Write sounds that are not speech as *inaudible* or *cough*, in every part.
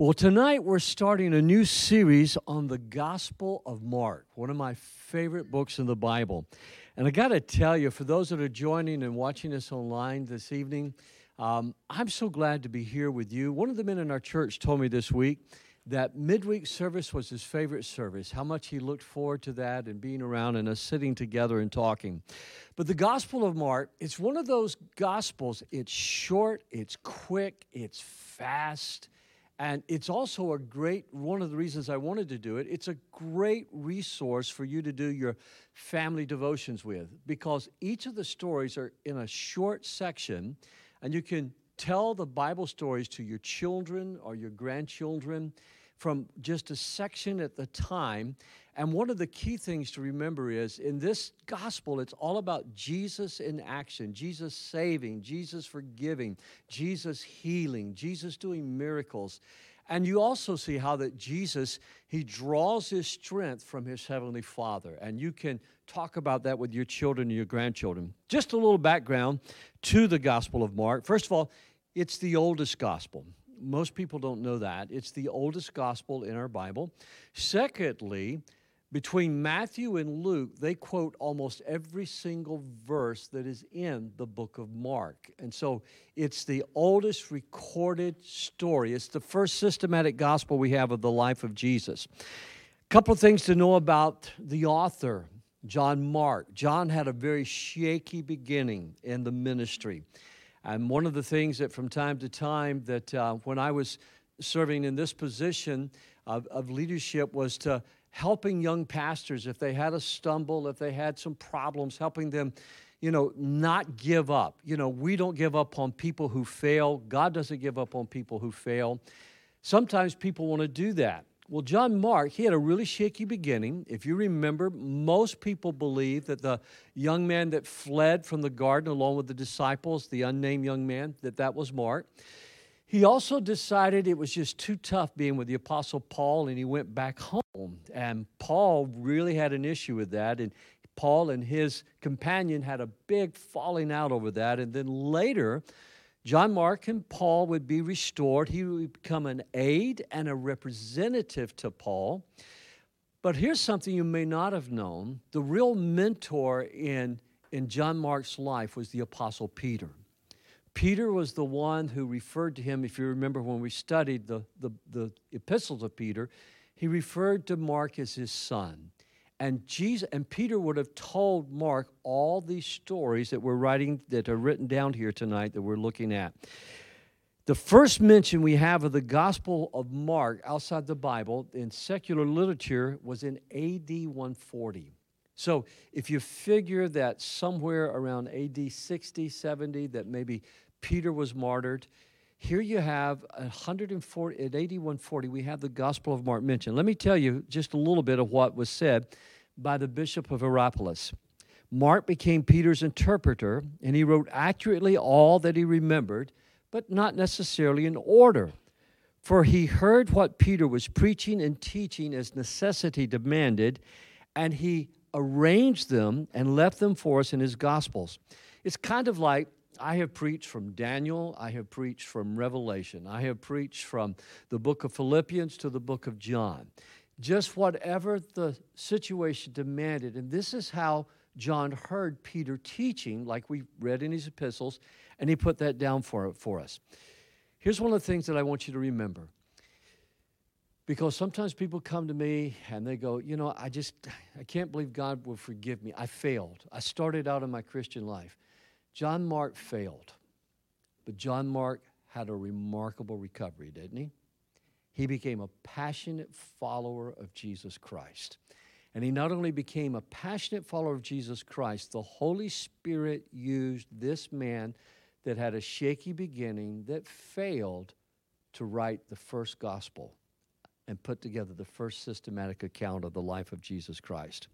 Well, tonight we're starting a new series on the Gospel of Mark, one of my favorite books in the Bible. And I got to tell you, for those that are joining and watching us online this evening, um, I'm so glad to be here with you. One of the men in our church told me this week that midweek service was his favorite service, how much he looked forward to that and being around and us sitting together and talking. But the Gospel of Mark, it's one of those Gospels, it's short, it's quick, it's fast and it's also a great, one of the reasons I wanted to do it, it's a great resource for you to do your family devotions with because each of the stories are in a short section and you can tell the Bible stories to your children or your grandchildren from just a section at the time and one of the key things to remember is in this gospel, it's all about Jesus in action, Jesus saving, Jesus forgiving, Jesus healing, Jesus doing miracles. And you also see how that Jesus, he draws his strength from his heavenly Father. And you can talk about that with your children and your grandchildren. Just a little background to the Gospel of Mark. First of all, it's the oldest gospel. Most people don't know that. It's the oldest gospel in our Bible. Secondly, between Matthew and Luke, they quote almost every single verse that is in the book of Mark. And so it's the oldest recorded story. It's the first systematic gospel we have of the life of Jesus. A couple of things to know about the author, John Mark. John had a very shaky beginning in the ministry. And one of the things that from time to time that uh, when I was serving in this position of, of leadership was to helping young pastors if they had a stumble, if they had some problems, helping them, you know, not give up. You know, we don't give up on people who fail. God doesn't give up on people who fail. Sometimes people want to do that. Well, John Mark, he had a really shaky beginning. If you remember, most people believe that the young man that fled from the garden along with the disciples, the unnamed young man, that that was Mark. He also decided it was just too tough being with the Apostle Paul, and he went back home. And Paul really had an issue with that. And Paul and his companion had a big falling out over that. And then later, John Mark and Paul would be restored. He would become an aide and a representative to Paul. But here's something you may not have known the real mentor in, in John Mark's life was the Apostle Peter. Peter was the one who referred to him, if you remember when we studied the, the, the epistles of Peter, he referred to Mark as his son. And Jesus and Peter would have told Mark all these stories that we're writing that are written down here tonight that we're looking at. The first mention we have of the Gospel of Mark outside the Bible in secular literature was in AD 140. So if you figure that somewhere around AD 60, 70, that maybe Peter was martyred, here you have 140 at AD 140 we have the gospel of mark mentioned. Let me tell you just a little bit of what was said by the bishop of hierapolis mark became peter's interpreter and he wrote accurately all that he remembered but not necessarily in order. For he heard what peter was preaching and teaching as necessity demanded and he arranged them and left them for us in his Gospels. It's kind of like I have preached from Daniel, I have preached from Revelation, I have preached from the book of Philippians to the book of John. Just whatever the situation demanded. And this is how John heard Peter teaching, like we read in his epistles, and he put that down for, for us. Here's one of the things that I want you to remember because sometimes people come to me and they go, you know, I just, I can't believe God will forgive me. I failed. I started out in my Christian life. John Mark failed, but John Mark had a remarkable recovery, didn't he? He became a passionate follower of Jesus Christ. And he not only became a passionate follower of Jesus Christ, the Holy Spirit used this man that had a shaky beginning, that failed, to write the first gospel and put together the first systematic account of the life of Jesus Christ.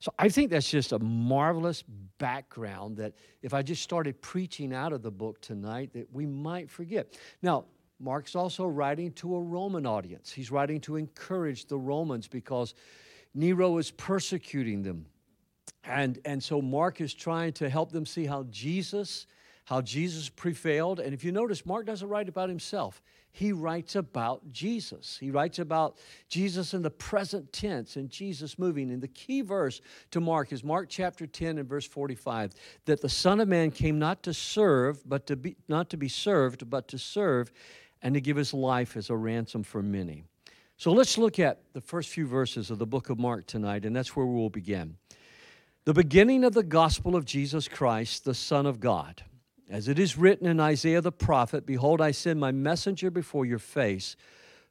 So I think that's just a marvelous background that if I just started preaching out of the book tonight that we might forget. Now, Mark's also writing to a Roman audience. He's writing to encourage the Romans because Nero is persecuting them. And, and so Mark is trying to help them see how Jesus how Jesus prevailed. And if you notice, Mark doesn't write about himself, he writes about Jesus. He writes about Jesus in the present tense and Jesus moving. And the key verse to Mark is Mark chapter 10 and verse 45 that the Son of Man came not to serve, but to be not to be served, but to serve and to give his life as a ransom for many. So let's look at the first few verses of the book of Mark tonight, and that's where we will begin. The beginning of the gospel of Jesus Christ, the Son of God. As it is written in Isaiah the prophet, Behold, I send my messenger before your face,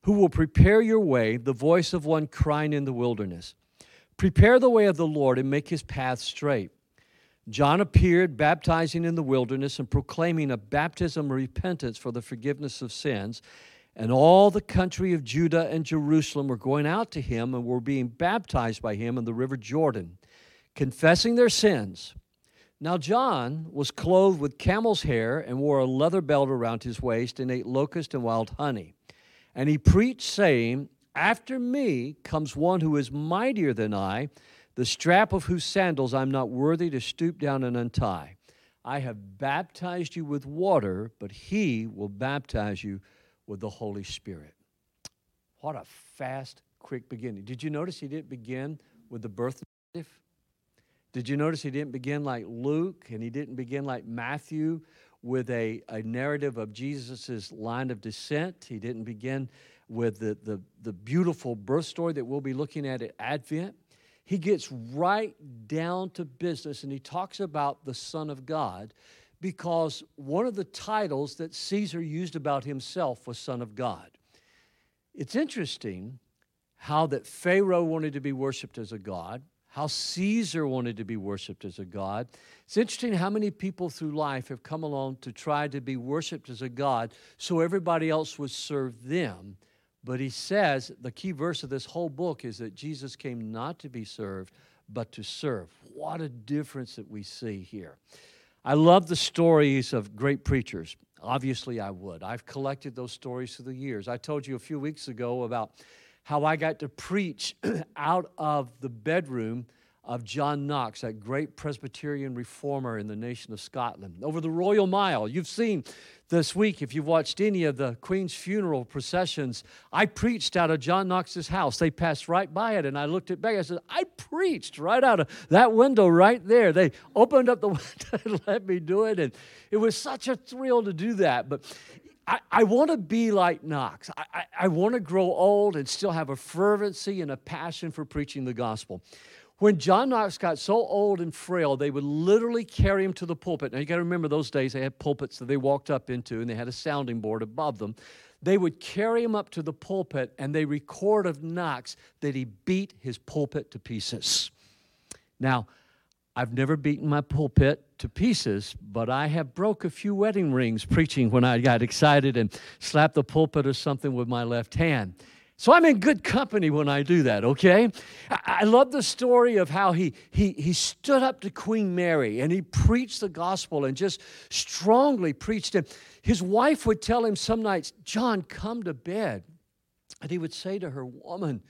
who will prepare your way, the voice of one crying in the wilderness. Prepare the way of the Lord and make his path straight. John appeared, baptizing in the wilderness and proclaiming a baptism of repentance for the forgiveness of sins. And all the country of Judah and Jerusalem were going out to him and were being baptized by him in the river Jordan, confessing their sins. Now, John was clothed with camel's hair and wore a leather belt around his waist and ate locust and wild honey. And he preached, saying, After me comes one who is mightier than I, the strap of whose sandals I'm not worthy to stoop down and untie. I have baptized you with water, but he will baptize you with the Holy Spirit. What a fast, quick beginning. Did you notice he didn't begin with the birth narrative? Did you notice he didn't begin like Luke and he didn't begin like Matthew with a, a narrative of Jesus' line of descent? He didn't begin with the, the, the beautiful birth story that we'll be looking at at Advent. He gets right down to business and he talks about the Son of God because one of the titles that Caesar used about himself was Son of God. It's interesting how that Pharaoh wanted to be worshiped as a god how Caesar wanted to be worshiped as a god. It's interesting how many people through life have come along to try to be worshiped as a god so everybody else would serve them. But he says the key verse of this whole book is that Jesus came not to be served, but to serve. What a difference that we see here. I love the stories of great preachers. Obviously, I would. I've collected those stories through the years. I told you a few weeks ago about how I got to preach *clears throat* out of the bedroom of John Knox, that great Presbyterian reformer in the nation of Scotland. Over the Royal Mile, you've seen this week, if you've watched any of the Queen's funeral processions, I preached out of John Knox's house. They passed right by it, and I looked at Becky. I said, I preached right out of that window right there. They opened up the *laughs* window and let me do it, and it was such a thrill to do that. But I, I want to be like Knox. I, I, I want to grow old and still have a fervency and a passion for preaching the gospel. When John Knox got so old and frail, they would literally carry him to the pulpit. Now, you got to remember those days, they had pulpits that they walked up into, and they had a sounding board above them. They would carry him up to the pulpit, and they record of Knox that he beat his pulpit to pieces. Now, I've never beaten my pulpit to pieces, but I have broke a few wedding rings preaching when I got excited and slapped the pulpit or something with my left hand. So I'm in good company when I do that, okay? I, love the story of how he, he, he stood up to Queen Mary and he preached the gospel and just strongly preached it. His wife would tell him some nights, John, come to bed. And he would say to her, Woman,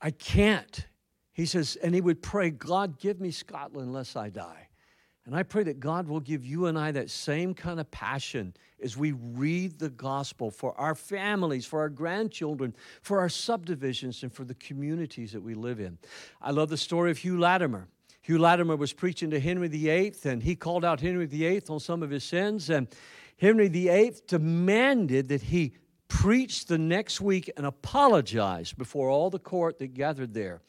I can't. He says, and he would pray, God, give me Scotland lest I die. And I pray that God will give you and I that same kind of passion as we read the gospel for our families, for our grandchildren, for our subdivisions, and for the communities that we live in. I love the story of Hugh Latimer. Hugh Latimer was preaching to Henry VIII, and he called out Henry VIII on some of his sins. And Henry VIII demanded that he preach the next week and apologize before all the court that gathered there.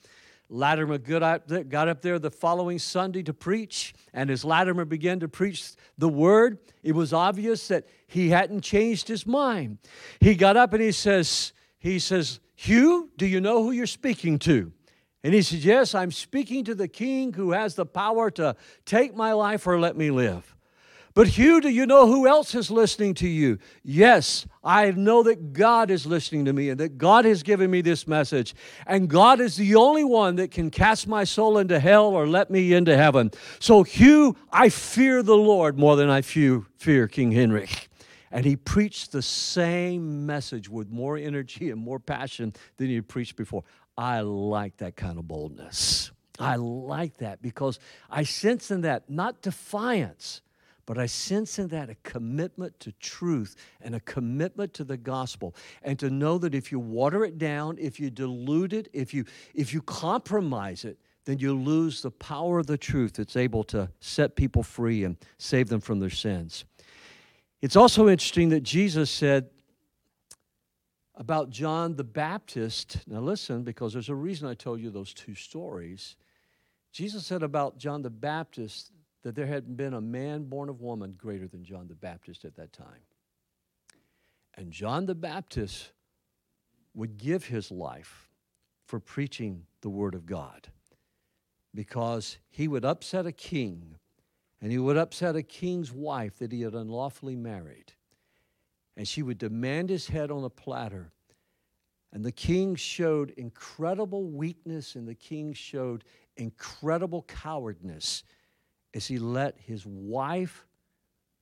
Latimer got up there the following Sunday to preach, and as Latimer began to preach the word, it was obvious that he hadn't changed his mind. He got up and he says, he says, Hugh, do you know who you're speaking to? And he says, Yes, I'm speaking to the king who has the power to take my life or let me live. But Hugh, do you know who else is listening to you? Yes, I know that God is listening to me and that God has given me this message. And God is the only one that can cast my soul into hell or let me into heaven. So, Hugh, I fear the Lord more than I fear, King Henry. And he preached the same message with more energy and more passion than he preached before. I like that kind of boldness. I like that because I sense in that not defiance But I sense in that a commitment to truth and a commitment to the gospel. And to know that if you water it down, if you dilute it, if you, if you compromise it, then you lose the power of the truth that's able to set people free and save them from their sins. It's also interesting that Jesus said about John the Baptist. Now, listen, because there's a reason I told you those two stories. Jesus said about John the Baptist that there had been a man born of woman greater than John the Baptist at that time. And John the Baptist would give his life for preaching the Word of God because he would upset a king and he would upset a king's wife that he had unlawfully married. And she would demand his head on a platter. And the king showed incredible weakness and the king showed incredible cowardness as he let his wife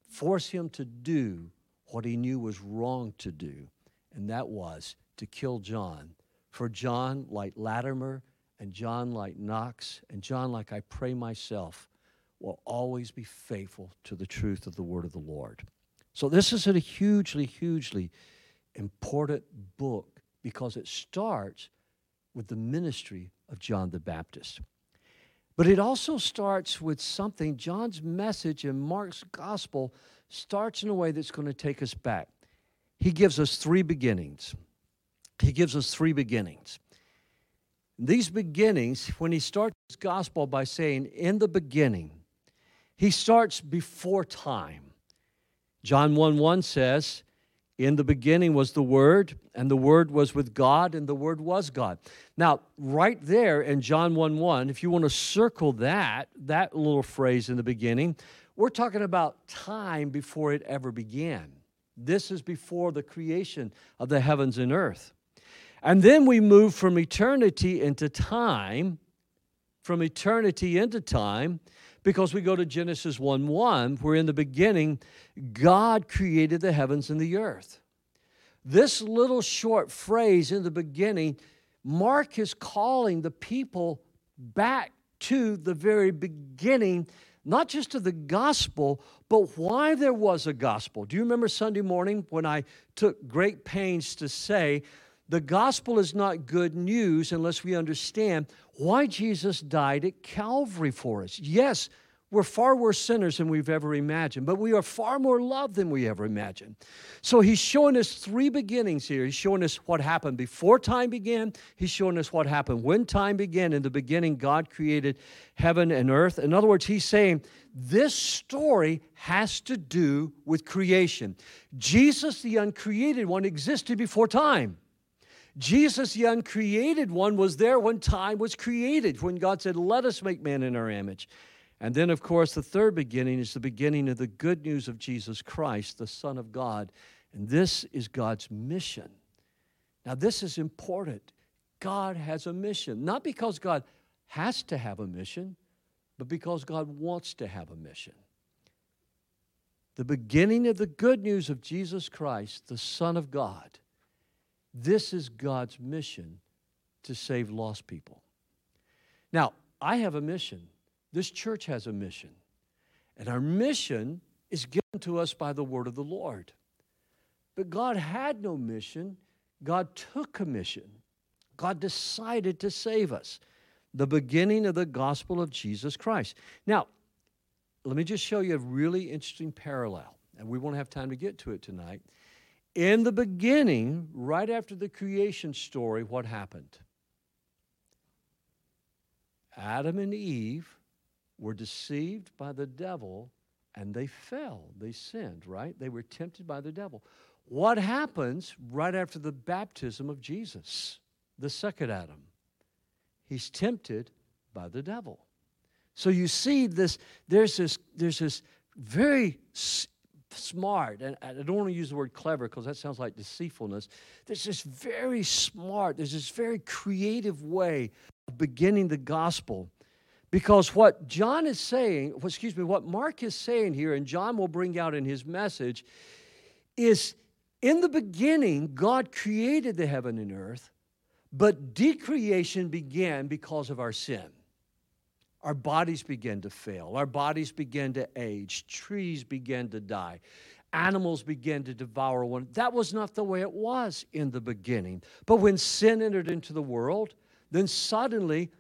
force him to do what he knew was wrong to do, and that was to kill John. For John, like Latimer, and John, like Knox, and John, like I pray myself, will always be faithful to the truth of the word of the Lord. So, this is a hugely, hugely important book because it starts with the ministry of John the Baptist. But it also starts with something, John's message in Mark's gospel starts in a way that's going to take us back. He gives us three beginnings. He gives us three beginnings. These beginnings, when he starts his gospel by saying, in the beginning, he starts before time. John 1 1 says, in the beginning was the Word, and the Word was with God, and the Word was God. Now, right there in John 1 1, if you want to circle that, that little phrase in the beginning, we're talking about time before it ever began. This is before the creation of the heavens and earth. And then we move from eternity into time, from eternity into time, because we go to Genesis 1 1, where in the beginning, God created the heavens and the earth. This little short phrase in the beginning, Mark is calling the people back to the very beginning, not just to the gospel, but why there was a gospel. Do you remember Sunday morning when I took great pains to say the gospel is not good news unless we understand why Jesus died at Calvary for us. Yes, we're far worse sinners than we've ever imagined, but we are far more loved than we ever imagined. So he's showing us three beginnings here. He's showing us what happened before time began, he's showing us what happened when time began. In the beginning, God created heaven and earth. In other words, he's saying this story has to do with creation. Jesus, the uncreated one, existed before time. Jesus, the uncreated one, was there when time was created, when God said, Let us make man in our image. And then, of course, the third beginning is the beginning of the good news of Jesus Christ, the Son of God. And this is God's mission. Now, this is important. God has a mission, not because God has to have a mission, but because God wants to have a mission. The beginning of the good news of Jesus Christ, the Son of God, this is God's mission to save lost people. Now, I have a mission. This church has a mission. And our mission is given to us by the word of the Lord. But God had no mission, God took a mission. God decided to save us. The beginning of the gospel of Jesus Christ. Now, let me just show you a really interesting parallel, and we won't have time to get to it tonight. In the beginning, right after the creation story, what happened? Adam and Eve were deceived by the devil and they fell. They sinned, right? They were tempted by the devil. What happens right after the baptism of Jesus, the second Adam? He's tempted by the devil. So you see this there's this there's this very smart, and I don't want to use the word clever because that sounds like deceitfulness. There's this very smart, there's this very creative way of beginning the gospel because what John is saying, excuse me, what Mark is saying here, and John will bring out in his message, is in the beginning, God created the heaven and earth, but decreation began because of our sin. Our bodies begin to fail, our bodies begin to age, trees begin to die, animals begin to devour one. That was not the way it was in the beginning. But when sin entered into the world, then suddenly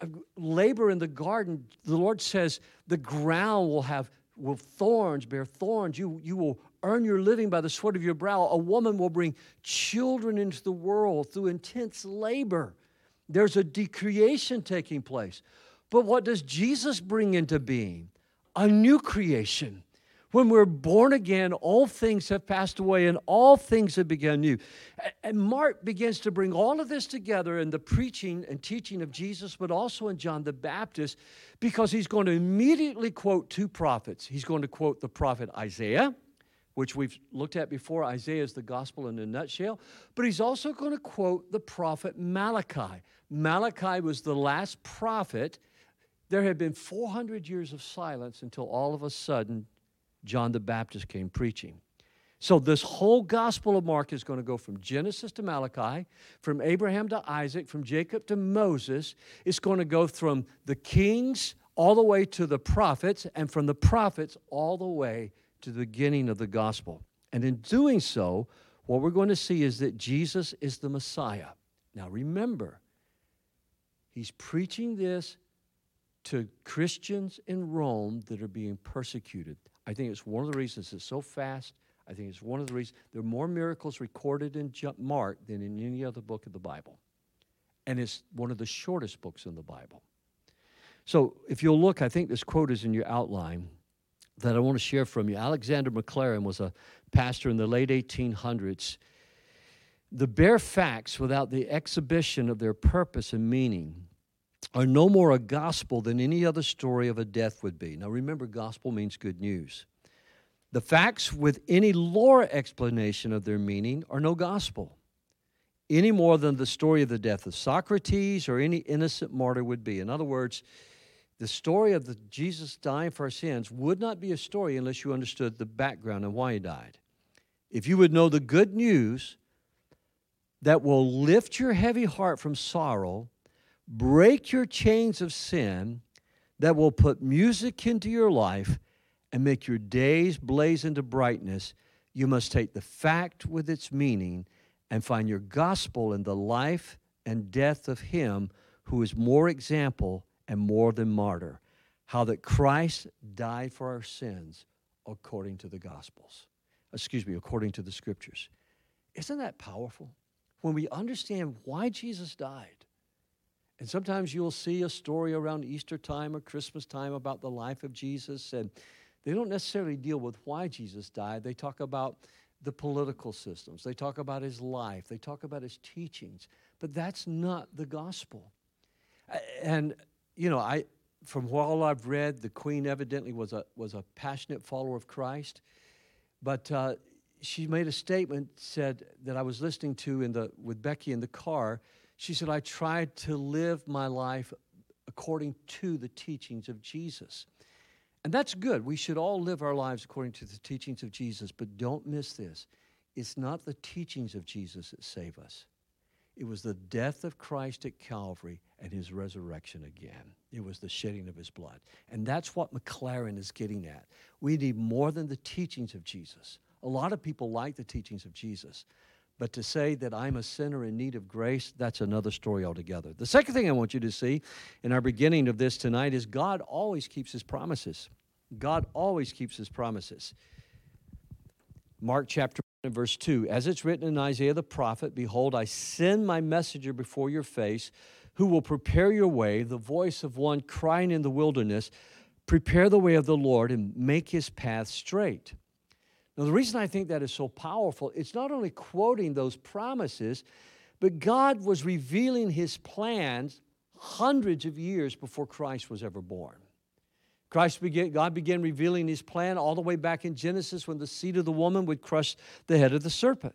uh, labor in the garden, the Lord says the ground will have will thorns, bear thorns. You, you will earn your living by the sweat of your brow. A woman will bring children into the world through intense labor. There's a decreation taking place. But what does Jesus bring into being? A new creation. When we're born again, all things have passed away and all things have begun new. And Mark begins to bring all of this together in the preaching and teaching of Jesus, but also in John the Baptist, because he's going to immediately quote two prophets. He's going to quote the prophet Isaiah, which we've looked at before. Isaiah is the gospel in a nutshell. But he's also going to quote the prophet Malachi. Malachi was the last prophet there had been 400 years of silence until all of a sudden John the Baptist came preaching. So, this whole Gospel of Mark is going to go from Genesis to Malachi, from Abraham to Isaac, from Jacob to Moses. It's going to go from the kings all the way to the prophets, and from the prophets all the way to the beginning of the gospel. And in doing so, what we're going to see is that Jesus is the Messiah. Now, remember, he's preaching this to Christians in Rome that are being persecuted. I think it's one of the reasons it's so fast. I think it's one of the reasons there are more miracles recorded in Mark than in any other book of the Bible. And it's one of the shortest books in the Bible. So if you'll look, I think this quote is in your outline that I want to share from you. Alexander Maclaren was a pastor in the late 1800s. The bare facts without the exhibition of their purpose and meaning are no more a gospel than any other story of a death would be. Now remember, gospel means good news. The facts with any lore explanation of their meaning are no gospel, any more than the story of the death of Socrates or any innocent martyr would be. In other words, the story of the Jesus dying for our sins would not be a story unless you understood the background and why he died. If you would know the good news that will lift your heavy heart from sorrow break your chains of sin that will put music into your life and make your days blaze into brightness, you must take the fact with its meaning and find your gospel in the life and death of Him who is more example and more than martyr. How that Christ died for our sins according to the Gospels. Excuse me, according to the Scriptures. Isn't that powerful? When we understand why Jesus died, and sometimes you'll see a story around Easter time or Christmas time about the life of Jesus, and they don't necessarily deal with why Jesus died. They talk about the political systems, they talk about his life, they talk about his teachings, but that's not the gospel. And, you know, I, from all I've read, the Queen evidently was a, was a passionate follower of Christ, but uh, she made a statement said that I was listening to in the, with Becky in the car she said, I tried to live my life according to the teachings of Jesus. And that's good. We should all live our lives according to the teachings of Jesus, but don't miss this. It's not the teachings of Jesus that save us. It was the death of Christ at Calvary and his resurrection again. It was the shedding of his blood. And that's what Maclaren is getting at. We need more than the teachings of Jesus. A lot of people like the teachings of Jesus, but to say that I'm a sinner in need of grace, that's another story altogether. The second thing I want you to see in our beginning of this tonight is God always keeps his promises. God always keeps his promises. Mark chapter 1 verse 2 As it's written in Isaiah the prophet, Behold, I send my messenger before your face, who will prepare your way, the voice of one crying in the wilderness, Prepare the way of the Lord and make his path straight. Now, the reason I think that is so powerful, it's not only quoting those promises, but God was revealing his plans hundreds of years before Christ was ever born. Christ began, God began revealing his plan all the way back in Genesis when the seed of the woman would crush the head of the serpent.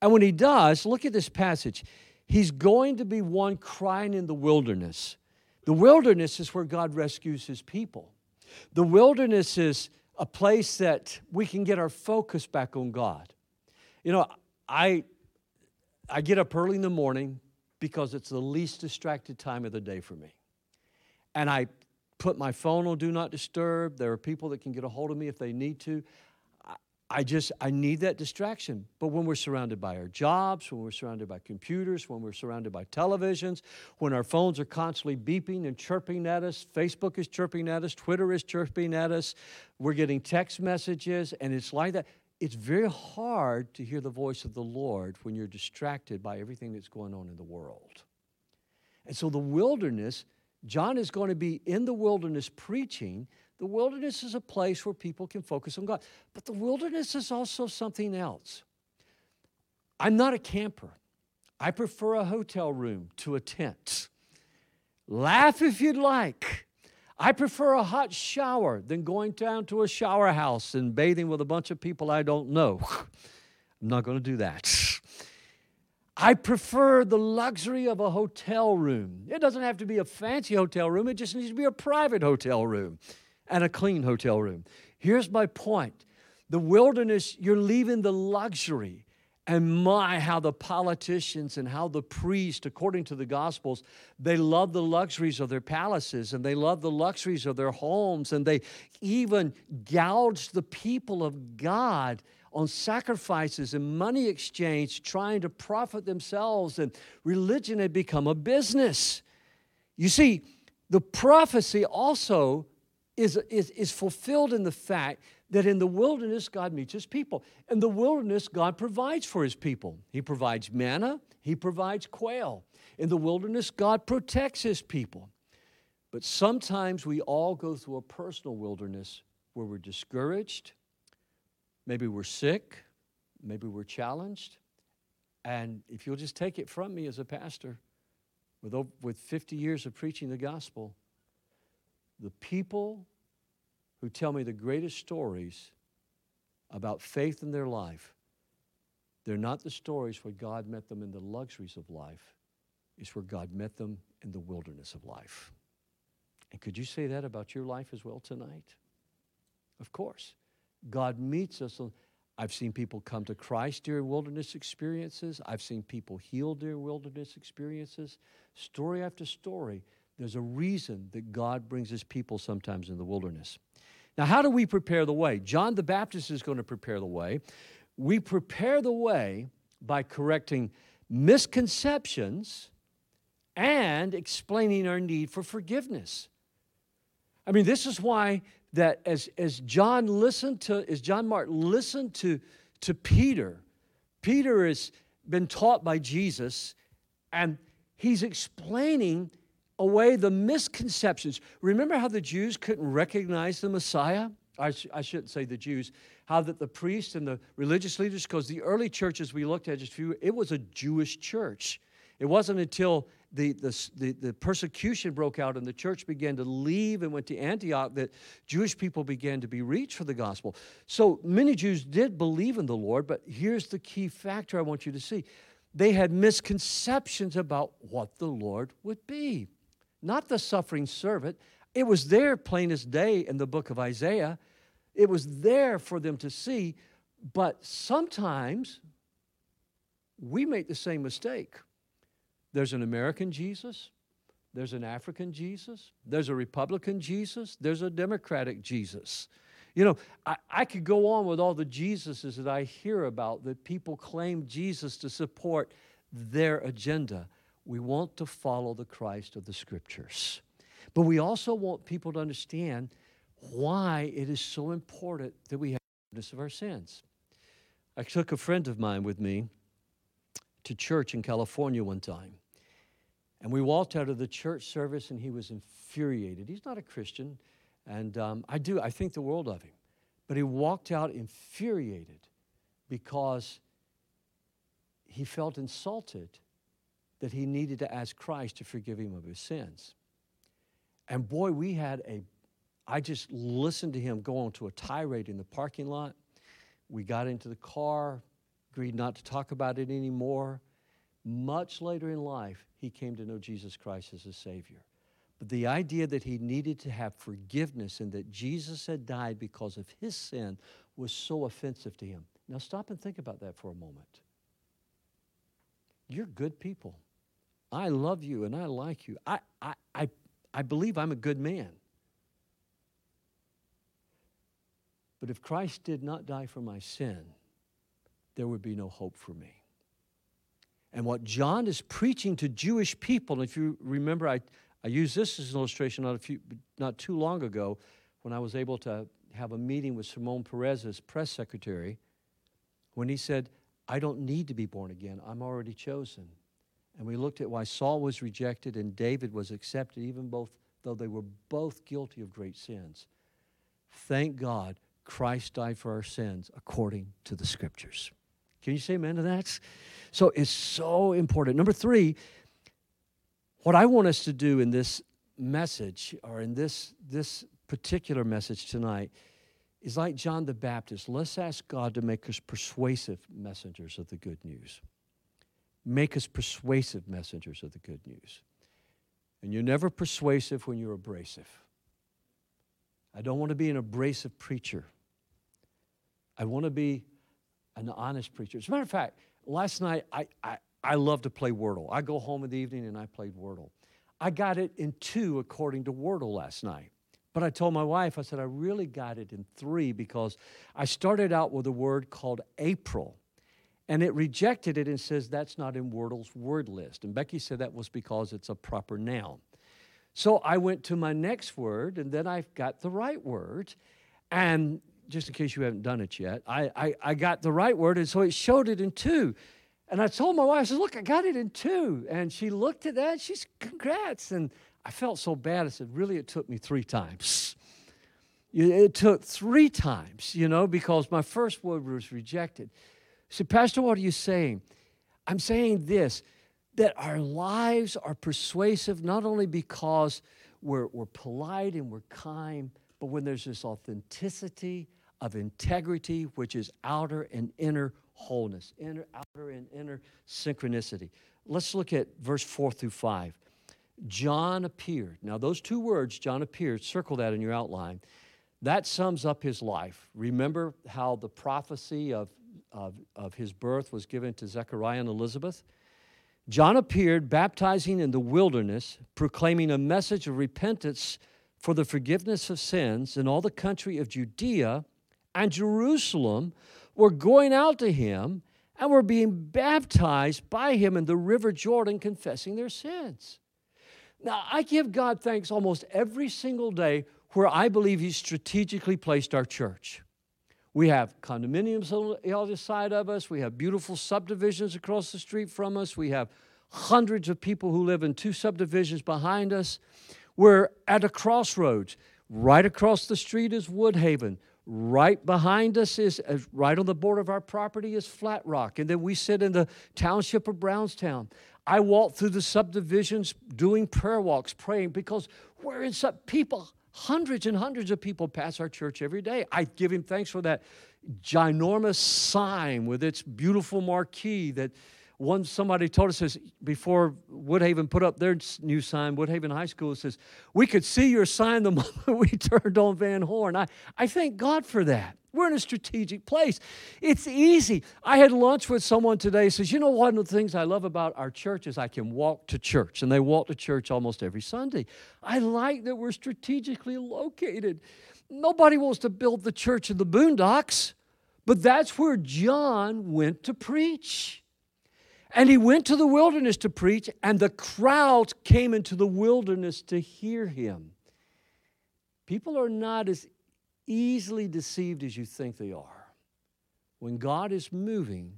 And when he does, look at this passage. He's going to be one crying in the wilderness. The wilderness is where God rescues his people. The wilderness is a place that we can get our focus back on God. You know, I, I get up early in the morning because it's the least distracted time of the day for me. And I put my phone on do not disturb. There are people that can get a hold of me if they need to. I just I need that distraction. But when we're surrounded by our jobs, when we're surrounded by computers, when we're surrounded by televisions, when our phones are constantly beeping and chirping at us, Facebook is chirping at us, Twitter is chirping at us, we're getting text messages and it's like that. It's very hard to hear the voice of the Lord when you're distracted by everything that's going on in the world. And so the wilderness, John is going to be in the wilderness preaching the wilderness is a place where people can focus on God. But the wilderness is also something else. I'm not a camper. I prefer a hotel room to a tent. Laugh if you'd like. I prefer a hot shower than going down to a shower house and bathing with a bunch of people I don't know. *laughs* I'm not going to do that. I prefer the luxury of a hotel room. It doesn't have to be a fancy hotel room, it just needs to be a private hotel room and a clean hotel room. Here's my point the wilderness, you're leaving the luxury. And my, how the politicians and how the priests, according to the Gospels, they love the luxuries of their palaces and they love the luxuries of their homes and they even gouge the people of God on sacrifices and money exchange, trying to profit themselves, and religion had become a business. You see, the prophecy also is, is, is fulfilled in the fact that in the wilderness, God meets his people. In the wilderness, God provides for his people. He provides manna, he provides quail. In the wilderness, God protects his people. But sometimes we all go through a personal wilderness where we're discouraged, maybe we're sick, maybe we're challenged. And if you'll just take it from me as a pastor, with, with 50 years of preaching the gospel, the people who tell me the greatest stories about faith in their life, they're not the stories where God met them in the luxuries of life, it's where God met them in the wilderness of life. And could you say that about your life as well tonight? Of course. God meets us. On, I've seen people come to Christ during wilderness experiences. I've seen people healed during wilderness experiences. Story after story there's a reason that God brings his people sometimes in the wilderness. Now, how do we prepare the way? John the Baptist is going to prepare the way. We prepare the way by correcting misconceptions and explaining our need for forgiveness. I mean, this is why that as, as John listened to, as John Mark listened to, to Peter, Peter has been taught by Jesus, and he's explaining away the misconceptions. Remember how the Jews couldn't recognize the Messiah? I, sh- I shouldn't say the Jews, how that the priests and the religious leaders, because the early churches we looked at just few, it was a Jewish church. It wasn't until the, the, the, the, persecution broke out and the church began to leave and went to Antioch that Jewish people began to be reached for the gospel. So many Jews did believe in the Lord, but here's the key factor I want you to see they had misconceptions about what the Lord would be not the suffering servant. It was there, plain as day, in the book of Isaiah. It was there for them to see, but sometimes we make the same mistake. There's an American Jesus, there's an African Jesus, there's a Republican Jesus, there's a Democratic Jesus. You know, I, I could go on with all the Jesuses that I hear about that people claim Jesus to support their agenda. We want to follow the Christ of the scriptures. But we also want people to understand why it is so important that we have forgiveness of our sins. I took a friend of mine with me to church in California one time. And we walked out of the church service and he was infuriated. He's not a Christian, and um, I do, I think the world of him. But he walked out infuriated because he felt insulted that he needed to ask Christ to forgive him of his sins. And boy, we had a, I just listened to him go on to a tirade in the parking lot. We got into the car, agreed not to talk about it anymore. Much later in life, he came to know Jesus Christ as a Savior. But the idea that he needed to have forgiveness and that Jesus had died because of his sin was so offensive to him. Now, stop and think about that for a moment. You're good people. I love you and I like you. I, I, I, I believe I'm a good man. But if Christ did not die for my sin, there would be no hope for me. And what John is preaching to Jewish people, if you remember, I, I used this as an illustration not, a few, not too long ago when I was able to have a meeting with Simon Peres press secretary, when he said, I don't need to be born again, I'm already chosen. And we looked at why Saul was rejected and David was accepted, even both though they were both guilty of great sins. Thank God Christ died for our sins according to the scriptures. Can you say amen to that? So it's so important. Number three, what I want us to do in this message or in this, this particular message tonight is like John the Baptist. Let's ask God to make us persuasive messengers of the good news. Make us persuasive messengers of the good news. And you're never persuasive when you're abrasive. I don't want to be an abrasive preacher. I want to be an honest preacher. As a matter of fact, last night I, I, I love to play Wordle. I go home in the evening and I played Wordle. I got it in two according to Wordle last night. But I told my wife, I said, I really got it in three because I started out with a word called April. And it rejected it and says that's not in Wordle's word list. And Becky said that was because it's a proper noun. So I went to my next word, and then I've got the right word. And just in case you haven't done it yet, I, I, I got the right word, and so it showed it in two. And I told my wife, I said, Look, I got it in two. And she looked at that, she's, Congrats. And I felt so bad. I said, Really, it took me three times. It took three times, you know, because my first word was rejected. Said, Pastor, what are you saying? I'm saying this that our lives are persuasive not only because we're, we're polite and we're kind, but when there's this authenticity of integrity, which is outer and inner wholeness, inner, outer and inner synchronicity. Let's look at verse 4 through 5. John appeared. Now, those two words, John appeared, circle that in your outline. That sums up his life. Remember how the prophecy of, of, of his birth was given to Zechariah and Elizabeth? John appeared baptizing in the wilderness, proclaiming a message of repentance for the forgiveness of sins in all the country of Judea and Jerusalem were going out to him and were being baptized by him in the river Jordan, confessing their sins. Now, I give God thanks almost every single day where I believe He strategically placed our church. We have condominiums on the other side of us. We have beautiful subdivisions across the street from us. We have hundreds of people who live in two subdivisions behind us. We're at a crossroads. Right across the street is Woodhaven. Right behind us is, right on the border of our property is Flat Rock. And then we sit in the township of Brownstown. I walk through the subdivisions doing prayer walks, praying because we're in some people, hundreds and hundreds of people pass our church every day. I give him thanks for that ginormous sign with its beautiful marquee that one somebody told us this before Woodhaven put up their new sign, Woodhaven High School says, We could see your sign the *laughs* moment we turned on Van Horn. I, I thank God for that. We're in a strategic place. It's easy. I had lunch with someone today says, You know, one of the things I love about our church is I can walk to church. And they walk to church almost every Sunday. I like that we're strategically located. Nobody wants to build the church in the boondocks, but that's where John went to preach. And he went to the wilderness to preach, and the crowds came into the wilderness to hear him. People are not as easily deceived as you think they are. When God is moving,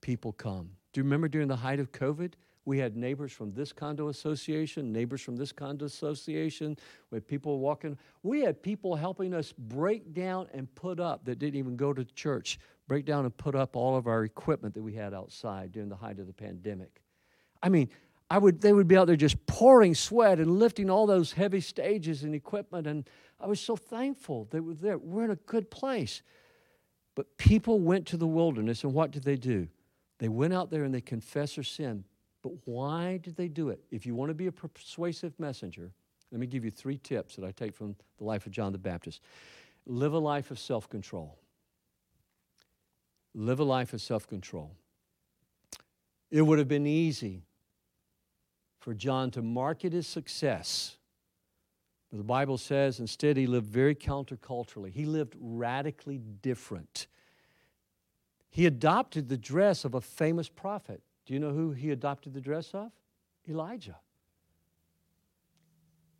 people come. Do you remember during the height of COVID? We had neighbors from this condo association, neighbors from this condo association, with people walking. We had people helping us break down and put up that didn't even go to church, break down and put up all of our equipment that we had outside during the height of the pandemic. I mean, I would, they would be out there just pouring sweat and lifting all those heavy stages and equipment. And I was so thankful they were there. We're in a good place. But people went to the wilderness, and what did they do? They went out there and they confessed their sin. But why did they do it? If you want to be a persuasive messenger, let me give you three tips that I take from the life of John the Baptist. Live a life of self control. Live a life of self control. It would have been easy for John to market his success But the Bible says instead he lived very counterculturally. He lived radically different. He adopted the dress of a famous prophet. Do you know who he adopted the dress of? Elijah.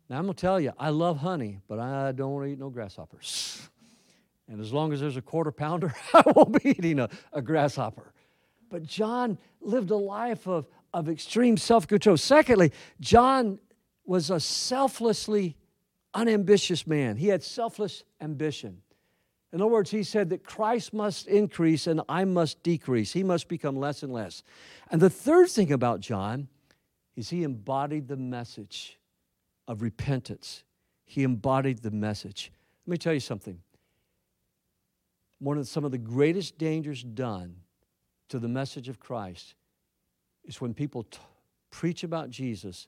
Now, I'm going to tell you, I love honey, but I don't want to eat no grasshoppers. *laughs* And as long as there's a quarter pounder, *laughs* I won't be eating a, a grasshopper. But John lived a life of, of extreme self control. Secondly, John was a selflessly unambitious man. He had selfless ambition. In other words, he said that Christ must increase and I must decrease. He must become less and less. And the third thing about John is he embodied the message of repentance. He embodied the message. Let me tell you something. One of some of the greatest dangers done to the message of Christ is when people t- preach about Jesus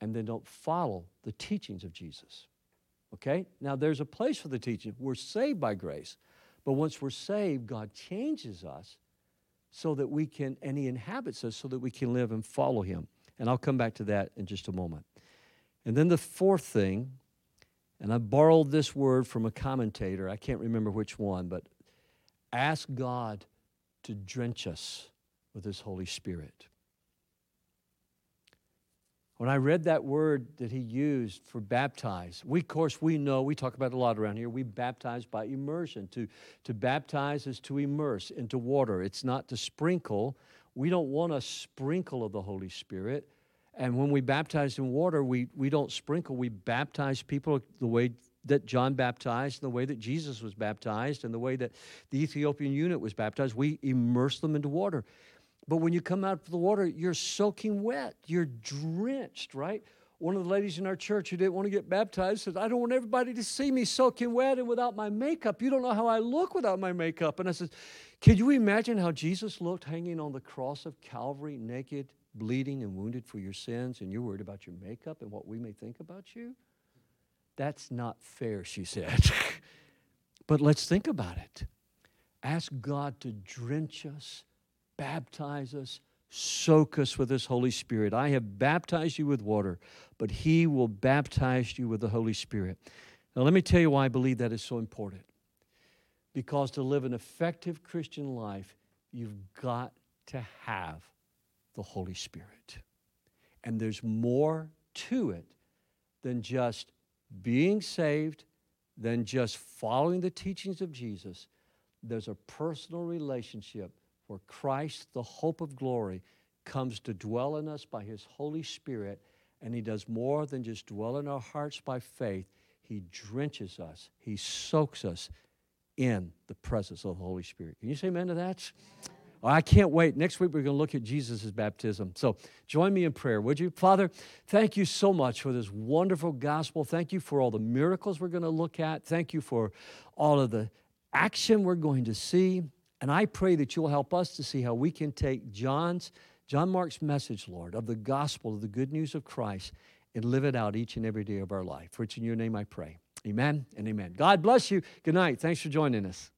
and then don't follow the teachings of Jesus. Okay? Now, there's a place for the teaching. We're saved by grace. But once we're saved, God changes us so that we can, and He inhabits us so that we can live and follow Him. And I'll come back to that in just a moment. And then the fourth thing, and I borrowed this word from a commentator, I can't remember which one, but ask God to drench us with His Holy Spirit. When I read that word that he used for baptize, we, of course, we know, we talk about a lot around here, we baptize by immersion. To, to baptize is to immerse into water, it's not to sprinkle. We don't want a sprinkle of the Holy Spirit. And when we baptize in water, we, we don't sprinkle, we baptize people the way that John baptized, and the way that Jesus was baptized, and the way that the Ethiopian eunuch was baptized. We immerse them into water. But when you come out of the water, you're soaking wet, you're drenched, right? One of the ladies in our church who didn't want to get baptized said, I don't want everybody to see me soaking wet and without my makeup. You don't know how I look without my makeup. And I said, Can you imagine how Jesus looked hanging on the cross of Calvary, naked, bleeding, and wounded for your sins, and you're worried about your makeup and what we may think about you? That's not fair, she said. *laughs* but let's think about it. Ask God to drench us baptize us, soak us with His Holy Spirit. I have baptized you with water, but He will baptize you with the Holy Spirit. Now, let me tell you why I believe that is so important. Because to live an effective Christian life, you've got to have the Holy Spirit. And there's more to it than just being saved, than just following the teachings of Jesus. There's a personal relationship where Christ, the hope of glory, comes to dwell in us by his Holy Spirit, and he does more than just dwell in our hearts by faith. He drenches us, he soaks us in the presence of the Holy Spirit. Can you say amen to that? I can't wait. Next week, we're going to look at Jesus' baptism. So join me in prayer, would you? Father, thank you so much for this wonderful gospel. Thank you for all the miracles we're going to look at. Thank you for all of the action we're going to see. And I pray that you'll help us to see how we can take John's, John Mark's message, Lord, of the gospel, of the good news of Christ, and live it out each and every day of our life. For it's in your name I pray. Amen and amen. God bless you. Good night. Thanks for joining us.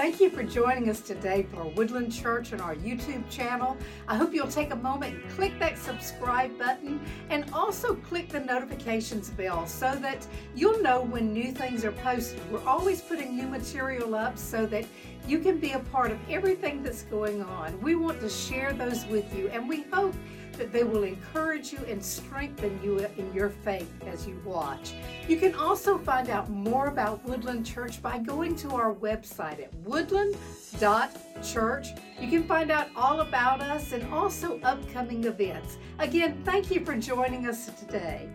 Thank you for joining us today for Woodland Church on our YouTube channel. I hope you'll take a moment and click that subscribe button and also click the notifications bell so that you'll know when new things are posted. We're always putting new material up so that you can be a part of everything that's going on. We want to share those with you and we hope they will encourage you and strengthen you in your faith as you watch. You can also find out more about Woodland Church by going to our website at woodland.church. You can find out all about us and also upcoming events. Again, thank you for joining us today.